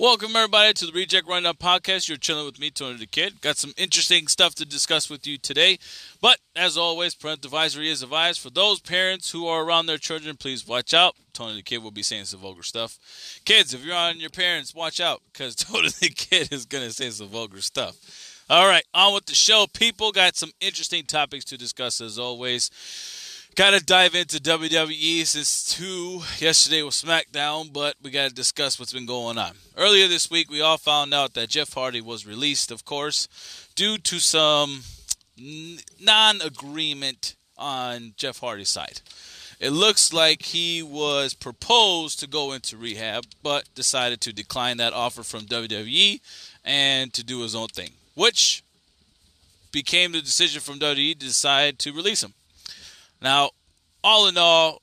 Welcome, everybody, to the Reject Rundown Podcast. You're chilling with me, Tony Da Kid. Got some interesting stuff to discuss with you today. But, as always, parental advisory is advised. For those parents who are around their children, please watch out. Tony Da Kid will be saying some vulgar stuff. Kids, if you're on your parents, watch out, because Tony Da Kid is going to say some vulgar stuff. All right, on with the show. People got some interesting topics to discuss, as always. Got to dive into WWE since two. Yesterday was SmackDown, but we got to discuss what's been going on. Earlier this week, we all found out that Jeff Hardy was released, of course, due to some non agreement on Jeff Hardy's side. It looks like he was proposed to go into rehab, but decided to decline that offer from WWE and to do his own thing, which became the decision from WWE to decide to release him. Now, all in all,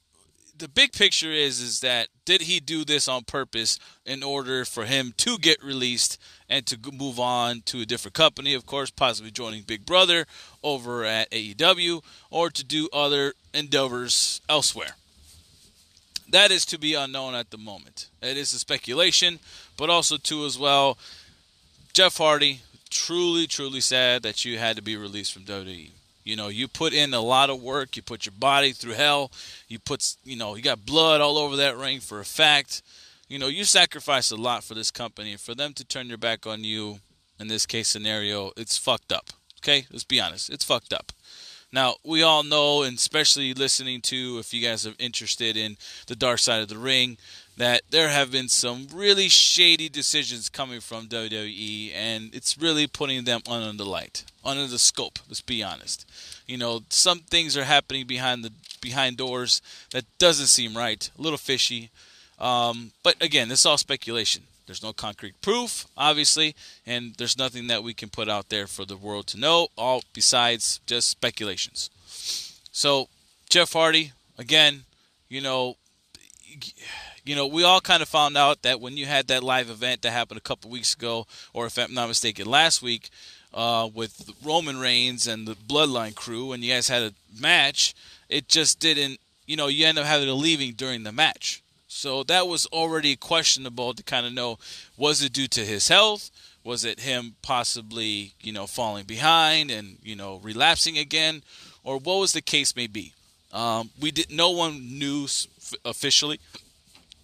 the big picture is is that did he do this on purpose in order for him to get released and to move on to a different company, of course, possibly joining Big Brother over at AEW or to do other endeavors elsewhere. That is to be unknown at the moment. It is a speculation, but also too as well. Jeff Hardy, truly, truly sad that you had to be released from WWE. You know, you put in a lot of work. You put your body through hell. You put, you know, you got blood all over that ring for a fact. You know, you sacrificed a lot for this company, for them to turn their back on you in this case scenario, it's fucked up. Okay, let's be honest, it's fucked up. Now, we all know, and especially listening to, if you guys are interested in the dark side of the ring, that there have been some really shady decisions coming from WWE, and it's really putting them under the light, under the scope. Let's be honest. You know, some things are happening behind the behind doors that doesn't seem right, a little fishy. Um, but again, this is all speculation. There's no concrete proof, obviously, and there's nothing that we can put out there for the world to know, all besides just speculations. So, Jeff Hardy, again, you know you know, we all kind of found out that when you had that live event that happened a couple weeks ago, or if I'm not mistaken, last week, uh, with Roman Reigns and the Bloodline crew, and you guys had a match, it just didn't, you know, you end up having to leaving during the match. So that was already questionable to kind of know was it due to his health? Was it him possibly, you know, falling behind and, you know, relapsing again? Or what was the case may be? Um, we did. No one knew officially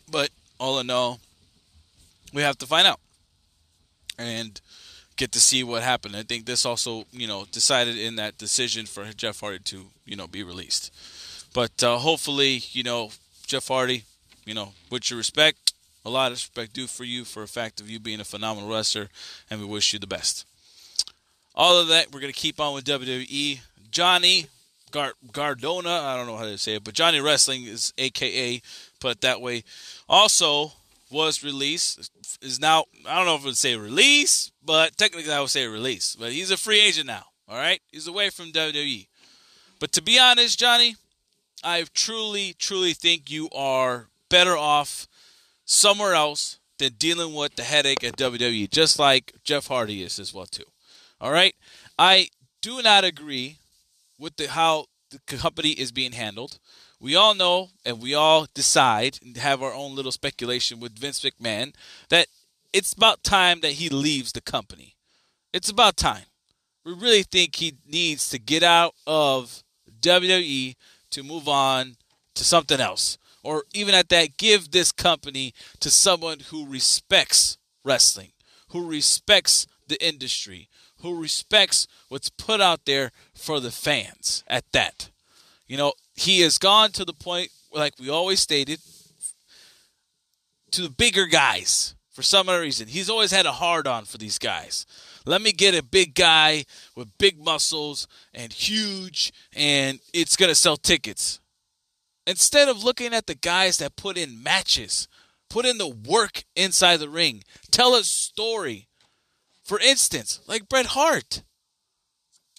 but all in all, we have to find out and get to see what happened. I think this also, you know, decided in that decision for Jeff Hardy to, you know, be released. But uh, hopefully, you know, Jeff Hardy, you know, with your respect, a lot of respect due for you for a fact of you being a phenomenal wrestler, and we wish you the best. All of that, we're going to keep on with WWE. Johnny Gar- Gardona, I don't know how to say it, but Johnny Wrestling is AKA put it that way. Also was released is now I don't know if I would say release, but technically I would say release. But he's a free agent now. All right, he's away from WWE. But to be honest, Johnny, I truly, truly think you are better off somewhere else than dealing with the headache at WWE, just like Jeff Hardy is as well too. All right, I do not agree with the how the company is being handled we all know and we all decide and have our own little speculation with Vince McMahon that it's about time that he leaves the company. It's about time. We really think he needs to get out of WWE to move on to something else. Or even at that, give this company to someone who respects wrestling, who respects the industry, who respects what's put out there for the fans at that. You know, he has gone to the point, like we always stated, to the bigger guys for some other reason. He's always had a hard on for these guys. Let me get a big guy with big muscles and huge, and it's going to sell tickets. Instead of looking at the guys that put in matches, put in the work inside the ring, tell a story. For instance, like Bret Hart.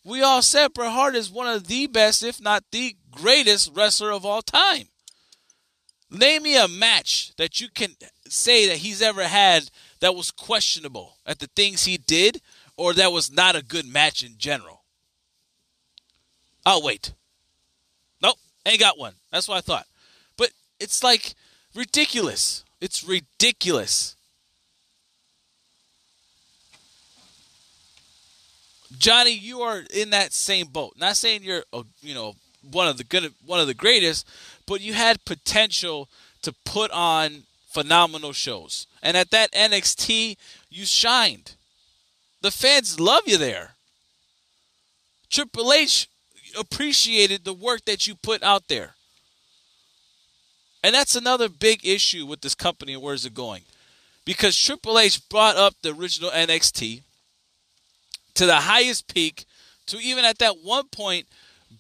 We all said Bret Hart is one of the best, if not the greatest wrestler of all time. Name me a match that you can say that he's ever had that was questionable at the things he did or that was not a good match in general. Oh, wait. Nope, ain't got one. That's what I thought. But it's like ridiculous. It's ridiculous. Johnny, you are in that same boat. Not saying you're, you know, one of the good, one of the greatest, but you had potential to put on phenomenal shows. And at that NXT, you shined. The fans love you there. Triple H appreciated the work that you put out there. And that's another big issue with this company and where's it going. Because Triple H brought up the original NXT to the highest peak to even at that one point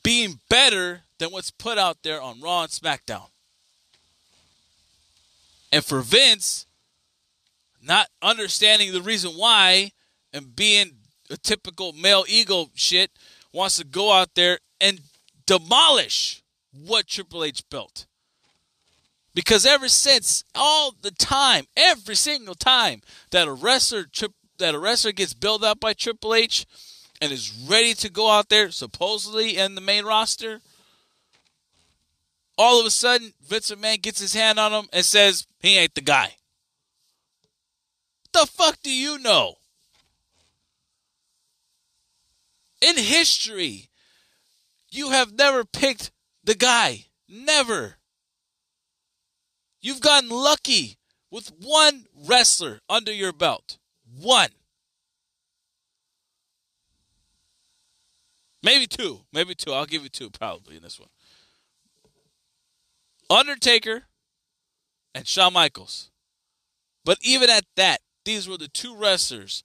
being better than what's put out there on Raw and SmackDown. And for Vince, not understanding the reason why and being a typical male ego shit, wants to go out there and demolish what Triple H built. Because ever since, all the time, every single time that a wrestler that a wrestler gets built up by Triple H and is ready to go out there, supposedly in the main roster, all of a sudden Vince McMahon gets his hand on him and says he ain't the guy. What the fuck do you know? In history, you have never picked the guy. Never. You've gotten lucky with one wrestler under your belt. One. Maybe two. Maybe two. I'll give you two probably in this one. Undertaker and Shawn Michaels. But even at that, these were the two wrestlers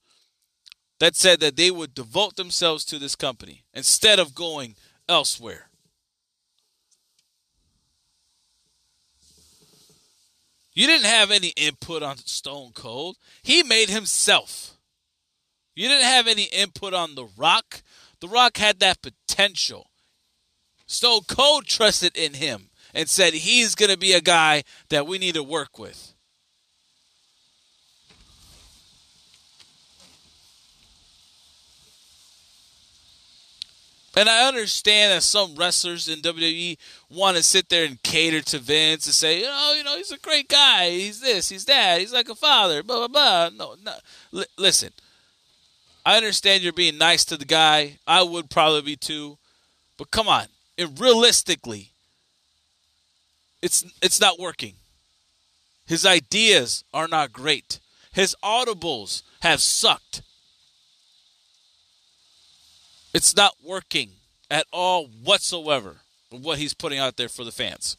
that said that they would devote themselves to this company instead of going elsewhere. You didn't have any input on Stone Cold. He made himself. You didn't have any input on The Rock. The Rock had that potential. Stone Cold trusted in him and said he's going to be a guy that we need to work with. And I understand that some wrestlers in WWE want to sit there and cater to Vince and say, oh, you know, he's a great guy. He's this, he's that. He's like a father, blah, blah, blah. No, no. L- listen, I understand you're being nice to the guy. I would probably be too. But come on. And realistically, it's it's not working. His ideas are not great. His audibles have sucked. It's not working at all whatsoever what he's putting out there for the fans.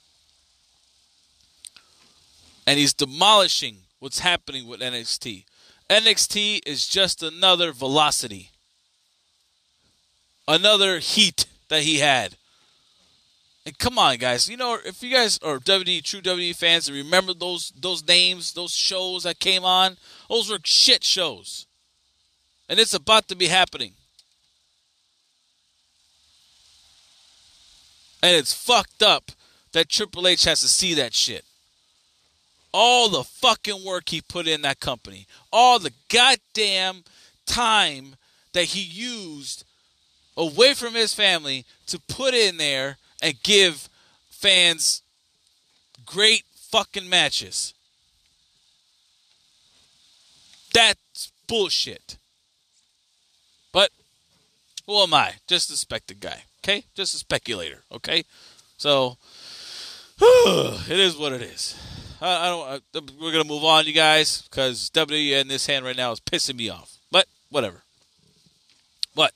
And he's demolishing what's happening with NXT. NXT is just another velocity, another heat that he had. And come on, guys. You know, if you guys are WWE true WWE fans and remember those those names, those shows that came on, those were shit shows. And it's about to be happening. And it's fucked up that Triple H has to see that shit. All the fucking work he put in that company, all the goddamn time that he used away from his family to put in there and give fans great fucking matches. That's bullshit. But who am I? Just a spectator guy. Okay? Just a speculator. Okay? So, it is what it is. I, I don't. I, we're gonna move on, you guys, because W in this hand right now is pissing me off. But whatever. But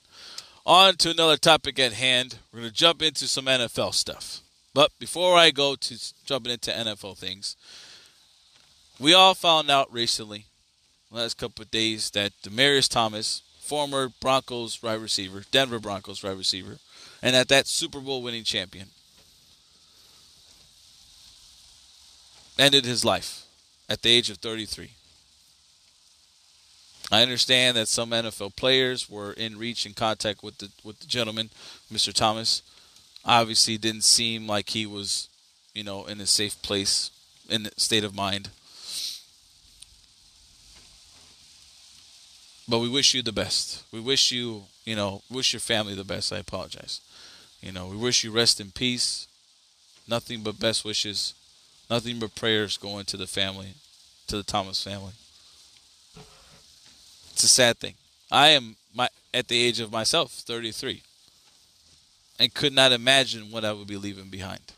on to another topic at hand. We're gonna jump into some NFL stuff. But before I go to jumping into NFL things, we all found out recently, last couple of days, that Demaryius Thomas, former Broncos wide receiver, Denver Broncos wide receiver, and at that Super Bowl winning champion. Ended his life at the age of 33. I understand that some NFL players were in reach and contact with the with the gentleman, Mr. Thomas. Obviously, didn't seem like he was, you know, in a safe place, in a state of mind. But we wish you the best. We wish you, you know, wish your family the best. I apologize. You know, we wish you rest in peace. Nothing but best wishes. Nothing but prayers going to the family, to the Thomas family. It's a sad thing. I am my at the age of myself, 33, and could not imagine what I would be leaving behind.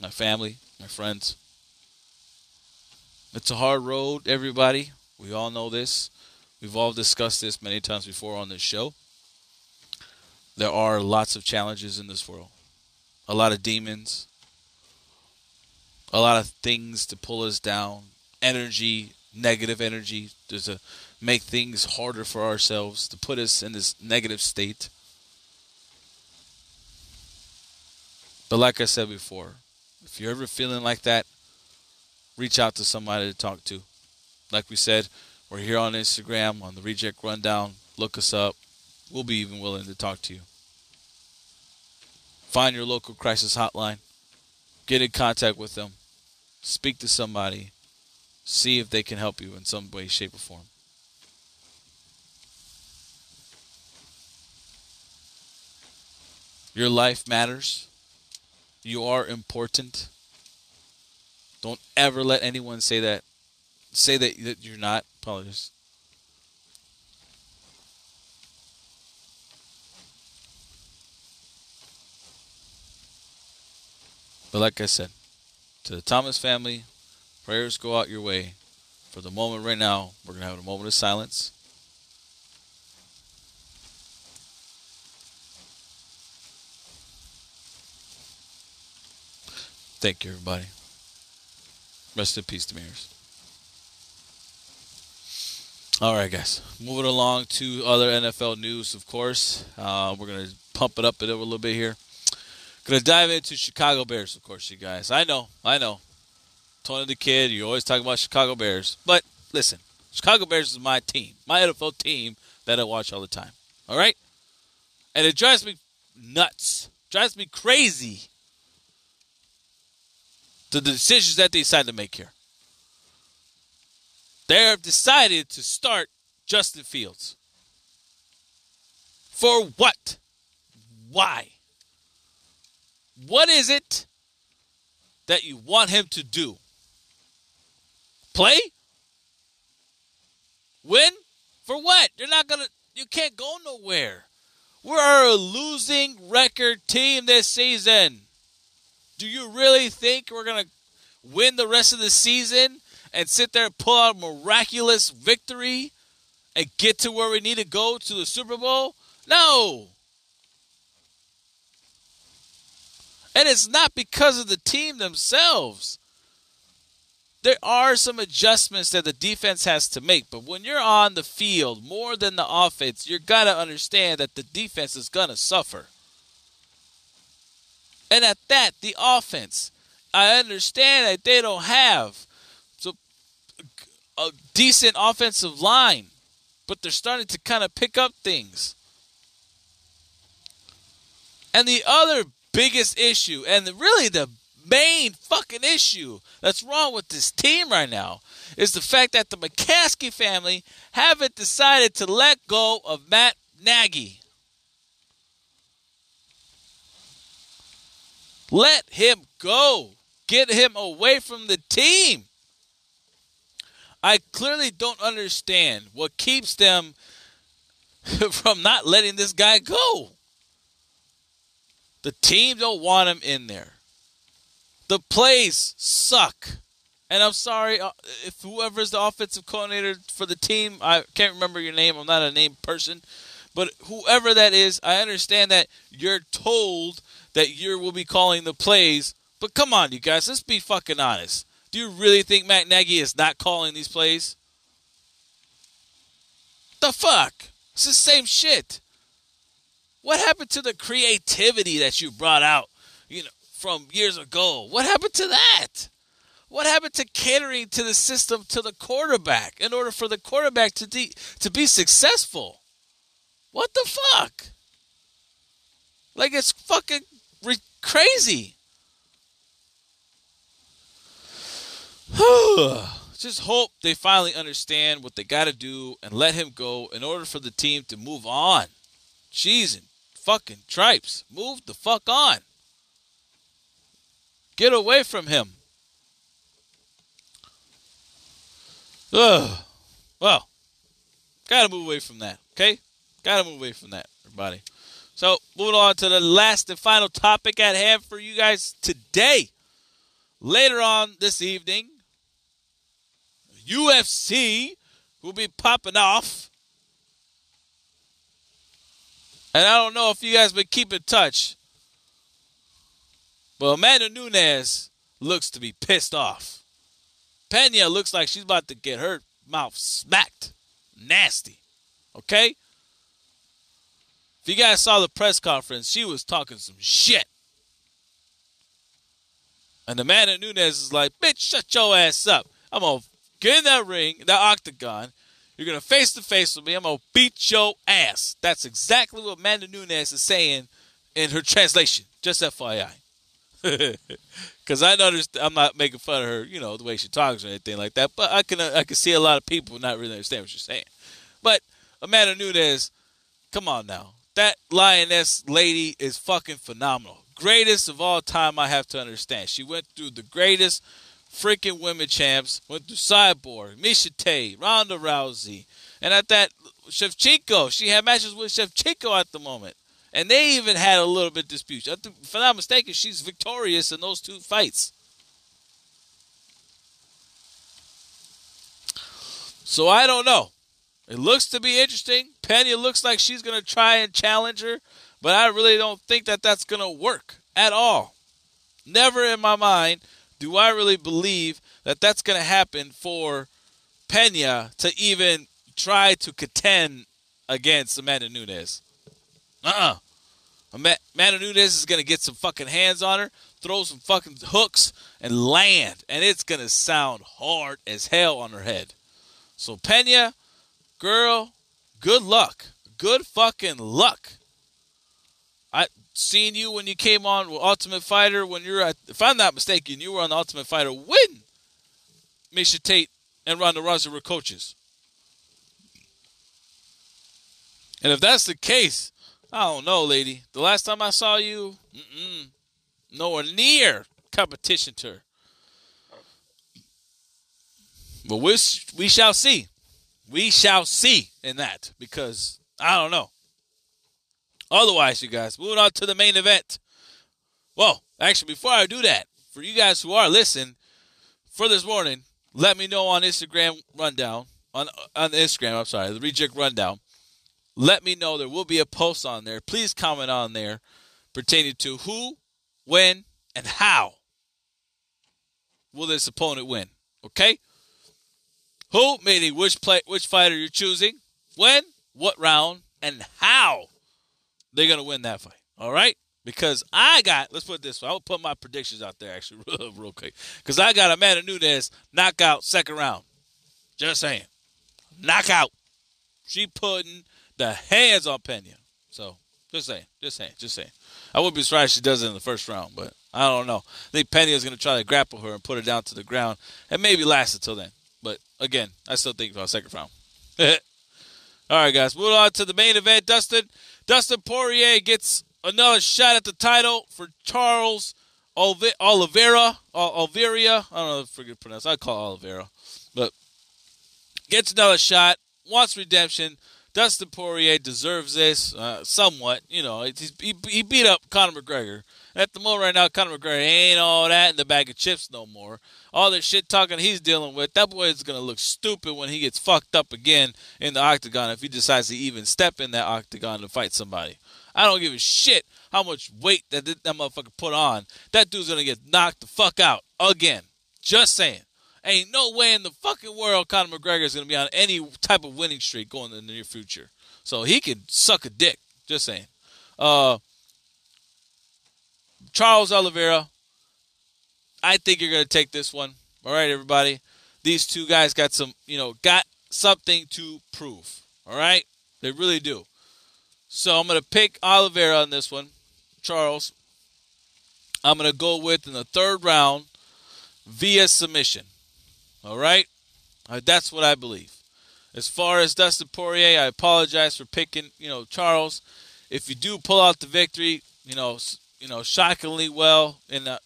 My family, my friends. It's a hard road, everybody. We all know this. We've all discussed this many times before on this show. There are lots of challenges in this world, a lot of demons, a lot of things to pull us down, energy, negative energy, to make things harder for ourselves, to put us in this negative state. But like I said before, if you're ever feeling like that, reach out to somebody to talk to. Like we said, we're here on Instagram on the Reject Rundown. Look us up. We'll be even willing to talk to you. Find your local crisis hotline. Get in contact with them. Speak to somebody. See if they can help you in some way, shape, or form. Your life matters. You are important. Don't ever let anyone say that. Say that, that you're not. Apologies. But like I said, to the Thomas family, prayers go out your way. For the moment right now, we're going to have a moment of silence. Thank you, everybody. Rest in peace, Demirs. All right, guys. Moving along to other NFL news, of course. Uh, we're going to pump it up a little bit here. To dive into Chicago Bears, of course, you guys. I know, I know. Tony Da Kid, you always talk about Chicago Bears. But listen, Chicago Bears is my team, my NFL team that I watch all the time. All right? And it drives me nuts, drives me crazy the decisions that they decided to make here. They have decided to start Justin Fields. For what? Why? What is it that you want him to do? Play? Win? For what? You're not going to, you can't go nowhere. We're a losing record team this season. Do you really think we're going to win the rest of the season and sit there and pull out a miraculous victory and get to where we need to go to the Super Bowl? No. And it's not because of the team themselves. There are some adjustments that the defense has to make, but when you're on the field more than the offense, you're got to understand that the defense is going to suffer. And at that, the offense, I understand that they don't have so a decent offensive line, but they're starting to kind of pick up things. And the other biggest issue, and really the main fucking issue that's wrong with this team right now, is the fact that the McCaskey family haven't decided to let go of Matt Nagy. Let him go. Get him away from the team. I clearly don't understand what keeps them from not letting this guy go. The team don't want him in there. The plays suck. And I'm sorry uh, if whoever's the offensive coordinator for the team, I can't remember your name. I'm not a name person. But whoever that is, I understand that you're told that you will be calling the plays. But come on, you guys, let's be fucking honest. Do you really think Matt Nagy is not calling these plays? The fuck? It's the same shit. What happened to the creativity that you brought out, you know, from years ago? What happened to that? What happened to catering to the system to the quarterback in order for the quarterback to de- to be successful? What the fuck? Like it's fucking re- crazy. Just hope they finally understand what they got to do and let him go in order for the team to move on. Jeez and fucking tripes. Move the fuck on. Get away from him. Ugh. Well, gotta move away from that, okay? Gotta move away from that, everybody. So, moving on to the last and final topic at hand for you guys today. Later on this evening, UFC will be popping off. And I don't know if you guys been keeping touch, but Amanda Nunes looks to be pissed off. Pena looks like she's about to get her mouth smacked. Nasty. Okay? If you guys saw the press conference, she was talking some shit. And Amanda Nunes is like, bitch, shut your ass up. I'm going to get in that ring, that octagon. You're going to face to face with me. I'm going to beat your ass. That's exactly what Amanda Nunes is saying in her translation. Just FYI. Because I noticed I'm not making fun of her, you know, the way she talks or anything like that. But I can I can see a lot of people not really understand what she's saying. But Amanda Nunes, come on now, that lioness lady is fucking phenomenal. Greatest of all time, I have to understand. She went through the greatest freaking women champs, went through Cyborg, Miesha Tate, Ronda Rousey, and at that Shevchenko, she had matches with Shevchenko at the moment. And they even had a little bit dispute. If I'm not mistaken, she's victorious in those two fights. So I don't know. It looks to be interesting. Pena looks like she's going to try and challenge her, but I really don't think that that's going to work at all. Never in my mind do I really believe that that's going to happen for Pena to even try to contend against Amanda Nunes. Uh-uh. Amanda Nunes is going to get some fucking hands on her, throw some fucking hooks, and land. And it's going to sound hard as hell on her head. So, Pena, girl, good luck. Good fucking luck. I seen you when you came on with Ultimate Fighter when you're at, if I'm not mistaken, you were on Ultimate Fighter when Miesha Tate and Ronda Rousey were coaches. And if that's the case, I don't know, lady. The last time I saw you, nowhere near competition to her. But we shall see. We shall see in that because I don't know. Otherwise, you guys, moving on to the main event. Well, actually, before I do that, for you guys who are listening for this morning, let me know on Instagram rundown on on Instagram. I'm sorry, the reject rundown let me know. There will be a post on there. Please comment on there pertaining to who, when, and how will this opponent win. Okay? Who, meaning which play, which fighter you're choosing, when, what round, and how they're gonna win that fight. All right? Because I got, let's put this way. I'll put my predictions out there actually real, real quick. Because I got Amanda Nunes knockout second round. Just saying. Knockout. She putting the hands on Pena. So just saying, just saying, just saying. I wouldn't be surprised she does it in the first round, but I don't know. I think Penny is going to try to grapple her and put her down to the ground, and maybe last until then. But again, I still think about second round. All right, guys, moving on to the main event. Dustin Dustin Poirier gets another shot at the title for Charles Oliveira. Oliveira. I don't know if I forget pronounce. I call Oliveira, but gets another shot. Wants redemption. Dustin Poirier deserves this uh, somewhat. You know, he, he beat up Conor McGregor. At the moment right now, Conor McGregor ain't all that in the bag of chips no more. All that shit talking he's dealing with, that boy is to look stupid when he gets fucked up again in the octagon if he decides to even step in that octagon to fight somebody. I don't give a shit how much weight that that motherfucker put on. That dude's to get knocked the fuck out again. Just saying. Ain't no way in the fucking world Conor McGregor is to be on any type of winning streak going in the near future. So he can suck a dick. Just saying. Uh, Charles Oliveira, I think you're going to take this one. All right, everybody. These two guys got some, you know, got something to prove. All right? They really do. So I'm going to pick Oliveira on this one. Charles. I'm going to go with in the third round via submission. All right? That's what I believe. As far as Dustin Poirier, I apologize for picking, you know, Charles. If you do pull out the victory, you know, you know, shockingly well, and uh,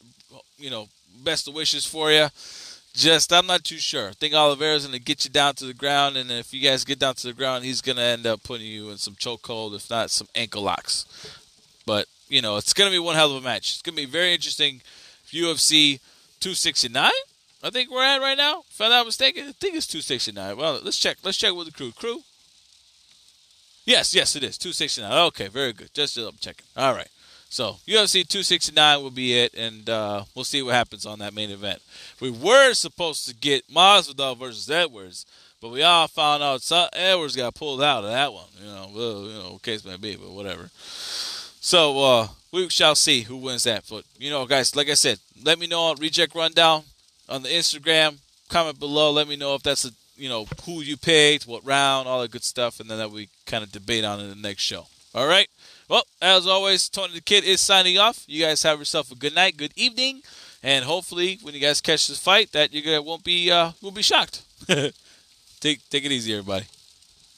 you know, best of wishes for you. Just I'm not too sure. I think Oliveira's gonna get you down to the ground, and if you guys get down to the ground, he's gonna end up putting you in some chokehold, if not some ankle locks. But you know, it's gonna be one hell of a match. It's gonna be very interesting. UFC 269. I think we're at right now. If I'm not mistaken, I think it's 269. Well, let's check. Let's check with the crew. Crew. Yes, yes, it is 269. Okay, very good. Just I'm checking. All right. So UFC 269 will be it, and uh, we'll see what happens on that main event. We were supposed to get Masvidal versus Edwards, but we all found out so Edwards got pulled out of that one. You know, well, you know, case may be, but whatever. So uh, we shall see who wins that. But you know, guys, like I said, let me know on Reject Rundown on the Instagram. Comment below. Let me know if that's a you know who you picked, what round, all that good stuff, and then that we kind of debate on in the next show. All right. Well, as always, Tony Da Kid is signing off. You guys have yourself a good night, good evening, and hopefully, when you guys catch this fight, that you won't be uh, won't be shocked. take take it easy, everybody.